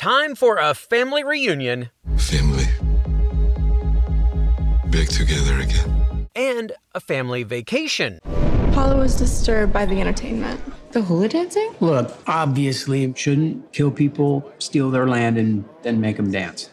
time for a family reunion. Family. Back together again. And a family vacation. Paula was disturbed by the entertainment. The hula dancing? Look, obviously, it shouldn't kill people, steal their land, and then make them dance.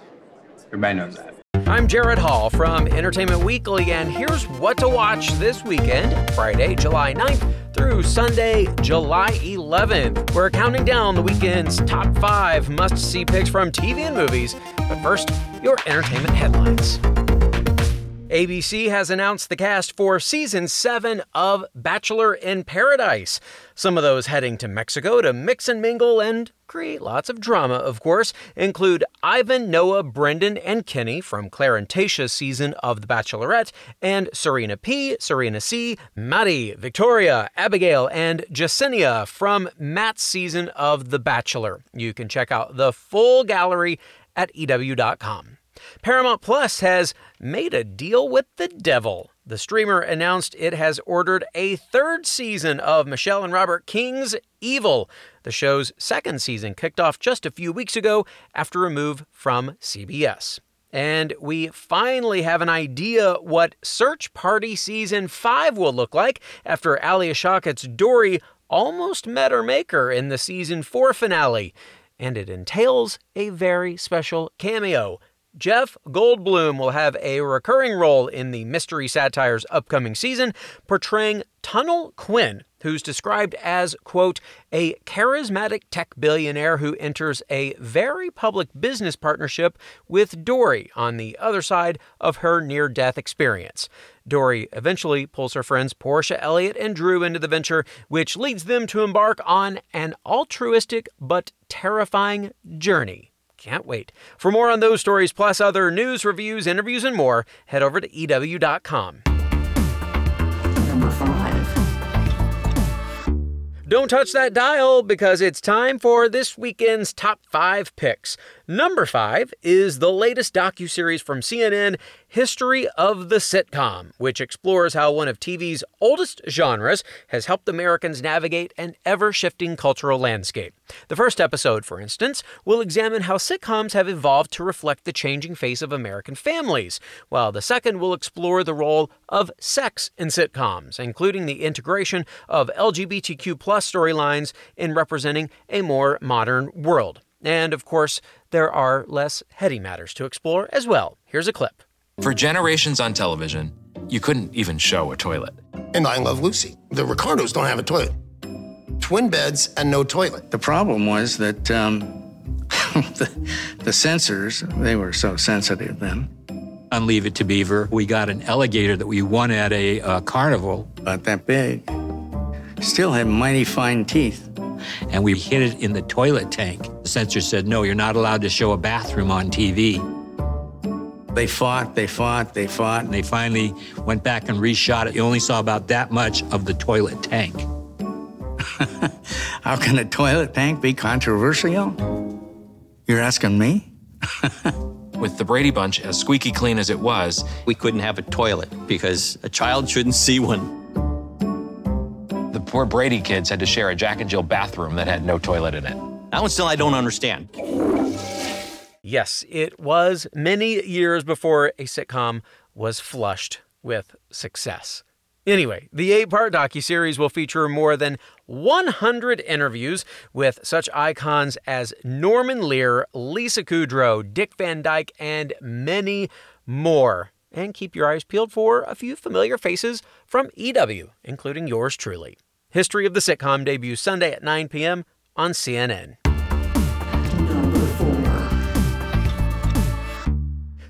Everybody knows that. I'm Jared Hall from Entertainment Weekly, and here's what to watch this weekend Friday, July 9th through Sunday, July 11th. We're counting down the weekend's top five must see picks from TV and movies. But first, your entertainment headlines. ABC has announced the cast for season 7 of Bachelor in Paradise. Some of those heading to Mexico to mix and mingle and create lots of drama, of course, include Ivan, Noah, Brendan, and Kenny from Clare and Tayshia's season of The Bachelorette, and Serena P, Serena C, Maddie, Victoria, Abigail, and Jessenia from Matt's season of The Bachelor. You can check out the full gallery at EW.com. Paramount Plus has made a deal with the devil. The streamer announced it has ordered a third season of Michelle and Robert King's Evil. The show's second season kicked off just a few weeks ago after a move from CBS. And we finally have an idea what Search Party Season 5 will look like after Alia Shawkat's Dory almost met her maker in the Season 4 finale. And it entails a very special cameo. Jeff Goldblum will have a recurring role in the Mystery Satire's upcoming season, portraying Tunnel Quinn, who's described as, quote, a charismatic tech billionaire who enters a very public business partnership with Dory on the other side of her near death experience. Dory eventually pulls her friends Portia, Elliott, and Drew into the venture, which leads them to embark on an altruistic but terrifying journey can't wait. For more on those stories, plus other news, reviews, interviews, and more, head over to EW.com. Number five. Don't touch that dial because it's time for this weekend's top five picks. Number five is the latest docuseries from CNN, History of the Sitcom, which explores how one of TV's oldest genres has helped Americans navigate an ever shifting cultural landscape. The first episode, for instance, will examine how sitcoms have evolved to reflect the changing face of American families, while the second will explore the role of sex in sitcoms, including the integration of LGBTQ storylines in representing a more modern world. And of course, there are less heady matters to explore as well. Here's a clip. For generations on television, you couldn't even show a toilet. And I Love Lucy. The Ricardos don't have a toilet. Twin beds and no toilet. The problem was that um, the, the censors, they were so sensitive then. On Leave It to Beaver, we got an alligator that we won at a uh, carnival. About that big. Still had mighty fine teeth. And we hid it in the toilet tank. The censor said, no, you're not allowed to show a bathroom on TV. They fought, they fought, they fought. And they finally went back and reshot it. You only saw about that much of the toilet tank. How can a toilet tank be controversial? You're asking me? With the Brady Bunch as squeaky clean as it was, we couldn't have a toilet because a child shouldn't see one. The poor Brady kids had to share a Jack and Jill bathroom that had no toilet in it. That one still I don't understand. Yes, it was many years before a sitcom was flushed with success. Anyway, the eight-part docu-series will feature more than 100 interviews with such icons as Norman Lear, Lisa Kudrow, Dick Van Dyke, and many more. And keep your eyes peeled for a few familiar faces from EW, including yours truly. History of the Sitcom debuts Sunday at 9 p.m. on CNN.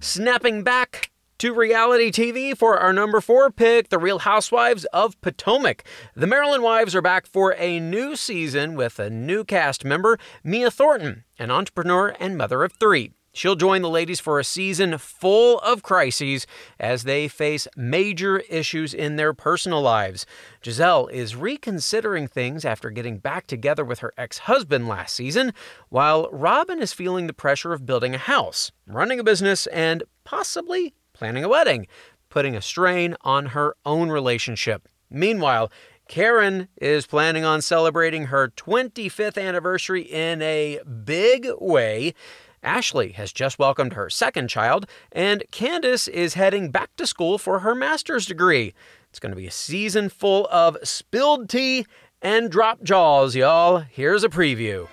Snapping back to reality TV for our number four pick, The Real Housewives of Potomac. The Maryland Wives are back for a new season with a new cast member, Mia Thornton, an entrepreneur and mother of three. She'll join the ladies for a season full of crises as they face major issues in their personal lives. Gizelle is reconsidering things after getting back together with her ex husband last season, while Robyn is feeling the pressure of building a house, running a business, and possibly planning a wedding, putting a strain on her own relationship. Meanwhile, Karen is planning on celebrating her 25th anniversary in a big way. Ashley has just welcomed her second child, and Candace is heading back to school for her master's degree. It's going to be a season full of spilled tea and drop jaws, y'all. Here's a preview.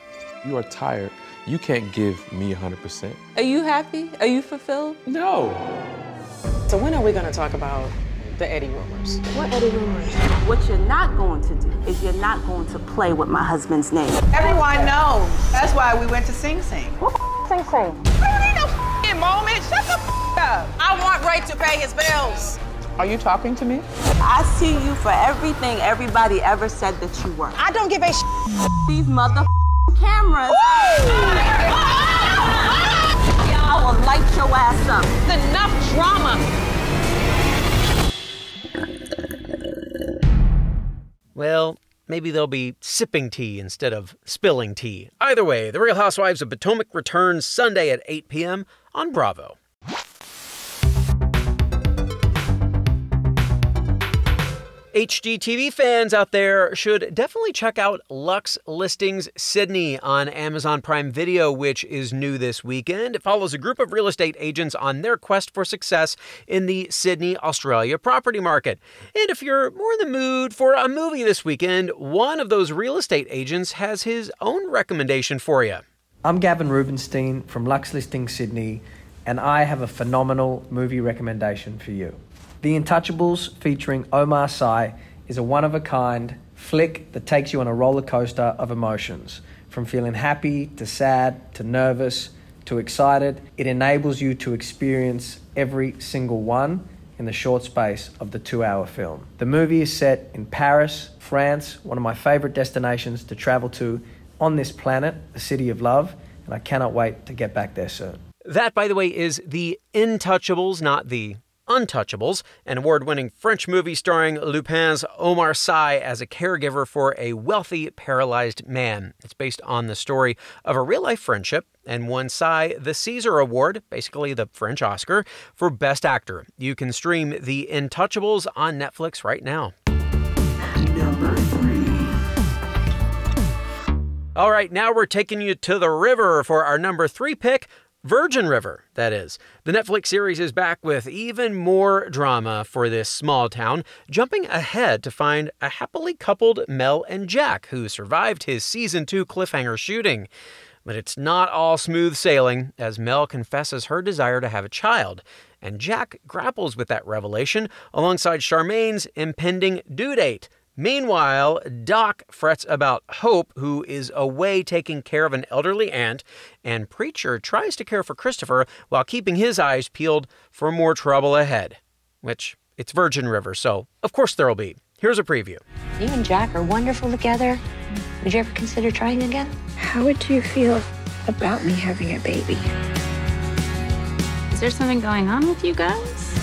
You are tired. You can't give me 100%. Are you happy? Are you fulfilled? No. So when are we going to talk about the Eddie rumors? What Eddie rumors? What you're not going to do is you're not going to play with my husband's name. Everyone knows. That's why we went to Sing Sing. What Sing Sing? I don't need no moment. Shut the up. I want Ray to pay his bills. Are you talking to me? I see you for everything everybody ever said that you were. I don't give a These mother cameras. I will light your ass up. Enough drama. Well, maybe they'll be sipping tea instead of spilling tea. Either way, The Real Housewives of Potomac returns Sunday at 8 p.m. on Bravo. HGTV fans out there should definitely check out Luxe Listings Sydney on Amazon Prime Video, which is new this weekend. It follows a group of real estate agents on their quest for success in the Sydney, Australia property market. And if you're more in the mood for a movie this weekend, one of those real estate agents has his own recommendation for you. I'm Gavin Rubenstein from Luxe Listings Sydney, and I have a phenomenal movie recommendation for you. The Untouchables, featuring Omar Sy, is a one of a kind flick that takes you on a roller coaster of emotions. From feeling happy to sad to nervous to excited, it enables you to experience every single one in the short space of the two hour film. The movie is set in Paris, France, one of my favorite destinations to travel to on this planet, the city of love, and I cannot wait to get back there soon. That, by the way, is The Intouchables, not The Untouchables, an award winning French movie starring Lupin's Omar Sy as a caregiver for a wealthy, paralyzed man. It's based on the story of a real life friendship and won Sy the Caesar Award, basically the French Oscar, for Best Actor. You can stream The Untouchables on Netflix right now. Number three. All right, now we're taking you to the river for our number three pick. Virgin River, that is. The Netflix series is back with even more drama for this small town, jumping ahead to find a happily coupled Mel and Jack who survived his season 2 cliffhanger shooting. But it's not all smooth sailing, as Mel confesses her desire to have a child, and Jack grapples with that revelation alongside Charmaine's impending due date. Meanwhile, Doc frets about Hope, who is away taking care of an elderly aunt, and Preacher tries to care for Christopher while keeping his eyes peeled for more trouble ahead. Which, it's Virgin River, so of course there'll be. Here's a preview. You and Jack are wonderful together. Would you ever consider trying again? How would you feel about me having a baby? Is there something going on with you guys?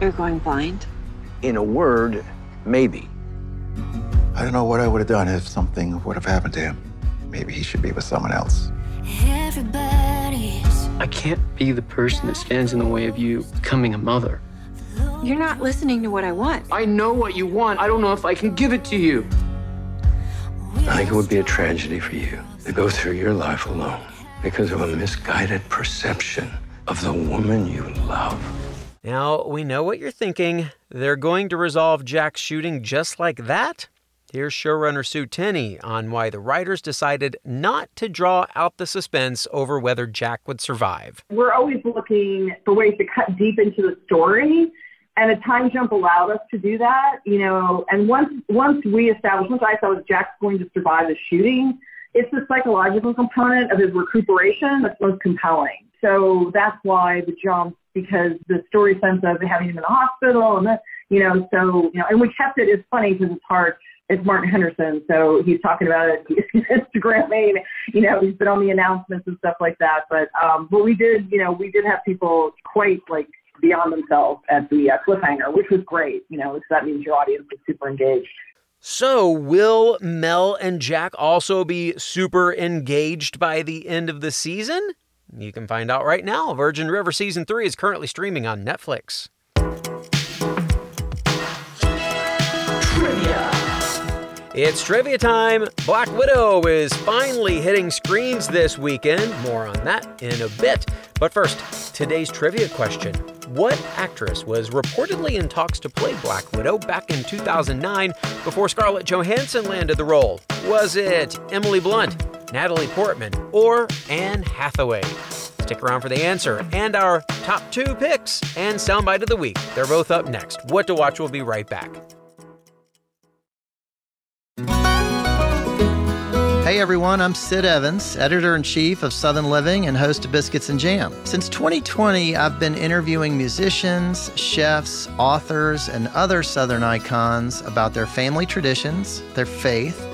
You're going blind. In a word, maybe. I don't know what I would have done if something would have happened to him. Maybe he should be with someone else. I can't be the person that stands in the way of you becoming a mother. You're not listening to what I want. I know what you want. I don't know if I can give it to you. I think it would be a tragedy for you to go through your life alone because of a misguided perception of the woman you love. Now, we know what you're thinking. They're going to resolve Jack's shooting just like that? Here's showrunner Sue Tenney on why the writers decided not to draw out the suspense over whether Jack would survive. We're always looking for ways to cut deep into the story, and a time jump allowed us to do that. You know, and once once we established, once I thought Jack's going to survive the shooting, it's the psychological component of his recuperation that's most compelling. So that's why the jump because the story sense of having him in the hospital and that, you know, so, you know, and we kept it, it's funny because it's hard. It's Martin Henderson, so he's talking about it. Instagramming, you know, he's been on the announcements and stuff like that. But, um, but we did, you know, we did have people quite like beyond themselves at the uh, cliffhanger, which was great, you know, so that means your audience is super engaged. So, will Mel and Jack also be super engaged by the end of the season? You can find out right now. Virgin River Season 3 is currently streaming on Netflix. Trivia. It's trivia time. Black Widow is finally hitting screens this weekend. More on that in a bit. But first, today's trivia question. What actress was reportedly in talks to play Black Widow back in 2009 before Scarlett Johansson landed the role? Was it Emily Blunt, Natalie Portman, or Anne Hathaway? Stick around for the answer and our top two picks and soundbite of the week. They're both up next. What to Watch will be right back. Hey everyone, I'm Sid Evans, editor in chief of Southern Living and host of Biscuits and Jam. Since 2020, I've been interviewing musicians, chefs, authors, and other Southern icons about their family traditions, their faith,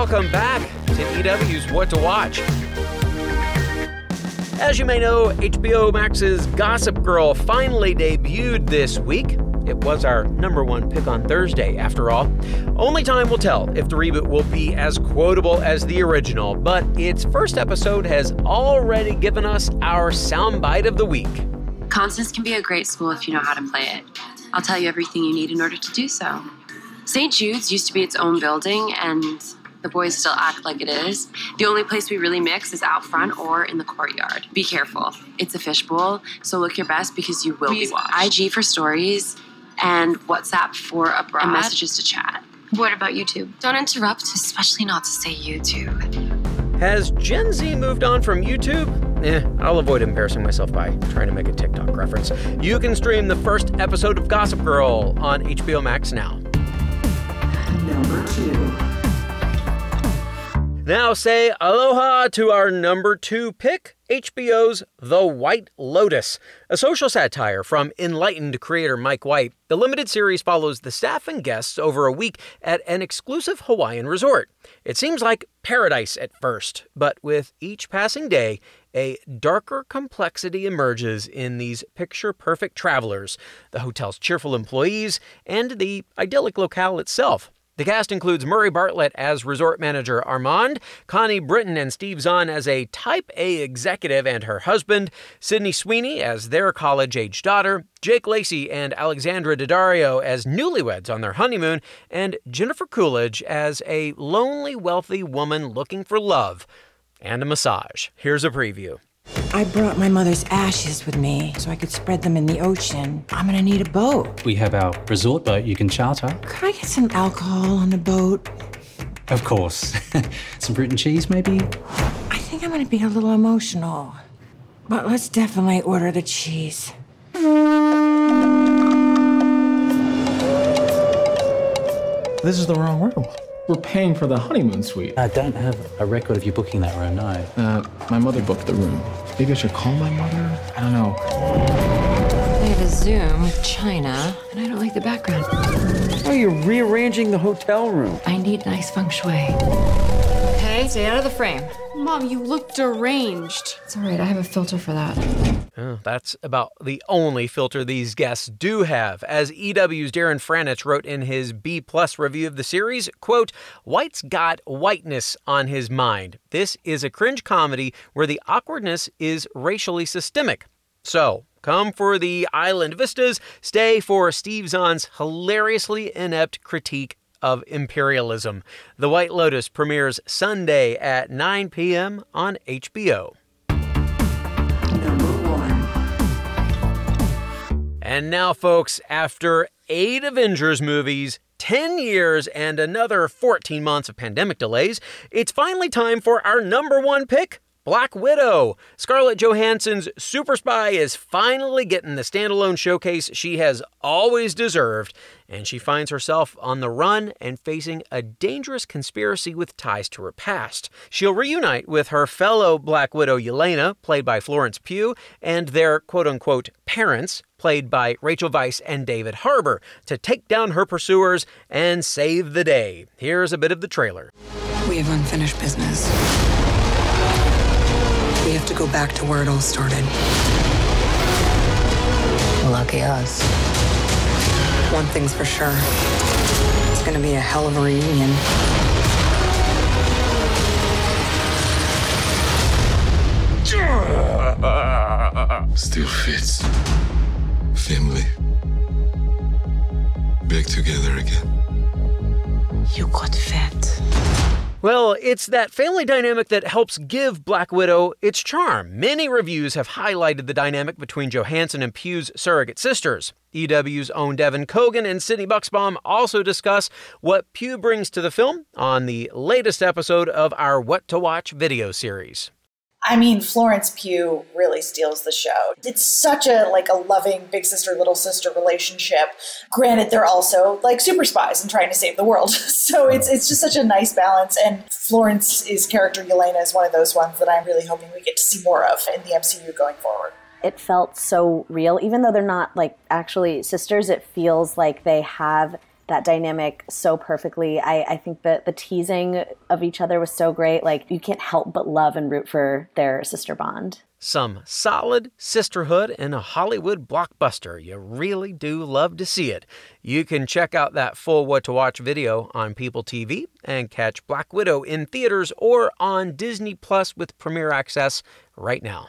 Welcome back to EW's What to Watch. As you may know, HBO Max's Gossip Girl finally debuted this week. It was our number one pick on Thursday, after all. Only time will tell if the reboot will be as quotable as the original, but its first episode has already given us our soundbite of the week. Constance can be a great school if you know how to play it. I'll tell you everything you need in order to do so. St. Jude's used to be its own building, and the boys still act like it is. The only place we really mix is out front or in the courtyard. Be careful. It's a fishbowl, so look your best because you will be watched. IG for stories and WhatsApp for abroad and messages to chat. What about YouTube? Don't interrupt, especially not to say YouTube. Has Gen Z moved on from YouTube? Eh, I'll avoid embarrassing myself by trying to make a TikTok reference. You can stream the first episode of Gossip Girl on HBO Max now. Number two. Now say aloha to our number two pick, HBO's The White Lotus, a social satire from enlightened creator Mike White. The limited series follows the staff and guests over a week at an exclusive Hawaiian resort. It seems like paradise at first, but with each passing day, a darker complexity emerges in these picture perfect travelers, the hotel's cheerful employees, and the idyllic locale itself. The cast includes Murray Bartlett as resort manager Armand, Connie Britton and Steve Zahn as a Type A executive and her husband, Sydney Sweeney as their college age daughter, Jake Lacy and Alexandra Daddario as newlyweds on their honeymoon, and Jennifer Coolidge as a lonely, wealthy woman looking for love and a massage. Here's a preview. I brought my mother's ashes with me so I could spread them in the ocean. I'm gonna need a boat. We have our resort boat you can charter. Could I get some alcohol on the boat? Of course. some fruit and cheese, maybe? I think I'm gonna be a little emotional. But let's definitely order the cheese. This is the wrong room. We're paying for the honeymoon suite. I don't have a record of you booking that room, no. Uh, my mother booked the room. Maybe I should call my mother? I don't know. They have a Zoom with China, and I don't like the background. Oh, you're rearranging the hotel room. I need nice feng shui. Okay, stay out of the frame. Mom, you look deranged. It's all right, I have a filter for that. Oh, that's about the only filter these guests do have. As EW's Darren Franich wrote in his B plus review of the series, quote, White's got whiteness on his mind. This is a cringe comedy where the awkwardness is racially systemic. So, come for the island vistas, stay for Steve Zahn's hilariously inept critique of imperialism. The White Lotus premieres Sunday at 9 p.m. on HBO. And now, folks, after eight Avengers movies, 10 years, and another 14 months of pandemic delays, it's finally time for our number one pick Black Widow. Scarlett Johansson's super spy is finally getting the standalone showcase she has always deserved, and she finds herself on the run and facing a dangerous conspiracy with ties to her past. She'll reunite with her fellow Black Widow Yelena, played by Florence Pugh, and their quote unquote parents, played by Rachel Weisz and David Harbour, to take down her pursuers and save the day. Here's a bit of the trailer. We have unfinished business. We have to go back to where it all started. Lucky us. One thing's for sure. It's gonna be a hell of a reunion. Still fits. Family. Back together again. You got fat. Well, it's that family dynamic that helps give Black Widow its charm. Many reviews have highlighted the dynamic between Johansson and Pugh's surrogate sisters. EW's own Devan Coggan and Sydney Bucksbaum also discuss what Pugh brings to the film on the latest episode of our What to Watch video series. I mean, Florence Pugh really steals the show. It's such a like a loving big sister little sister relationship. Granted, they're also like super spies and trying to save the world. so it's it's just such a nice balance. And Florence's character Yelena is one of those ones that I'm really hoping we get to see more of in the MCU going forward. It felt so real, even though they're not like actually sisters. It feels like they have that dynamic so perfectly. I, I think that the teasing of each other was so great. Like you can't help but love and root for their sister bond. Some solid sisterhood in a Hollywood blockbuster. You really do love to see it. You can check out that full What to Watch video on People TV and catch Black Widow in theaters or on Disney Plus with Premiere Access right now.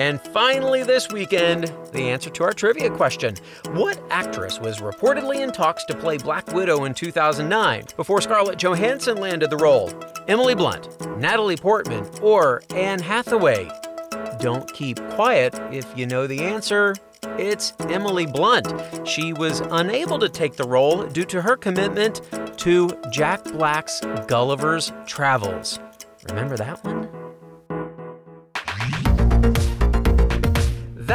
And finally, this weekend, the answer to our trivia question What actress was reportedly in talks to play Black Widow in 2009 before Scarlett Johansson landed the role? Emily Blunt, Natalie Portman, or Anne Hathaway? Don't keep quiet if you know the answer. It's Emily Blunt. She was unable to take the role due to her commitment to Jack Black's Gulliver's Travels. Remember that one?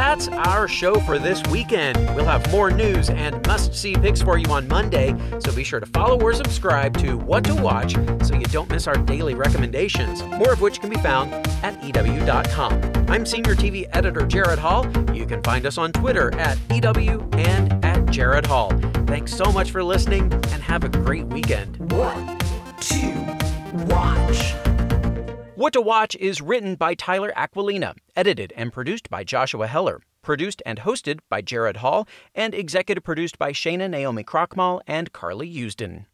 That's our show for this weekend. We'll have more news and must see picks for you on Monday, so be sure to follow or subscribe to What to Watch so you don't miss our daily recommendations, more of which can be found at EW.com. I'm Senior TV Editor Jared Hall. You can find us on Twitter at EW and at Jared Hall. Thanks so much for listening and have a great weekend. What to watch? What to Watch is written by Tyler Aquilina, edited and produced by Joshua Heller, produced and hosted by Jared Hall, and executive produced by Shana Naomi Krochmal and Carly Usden.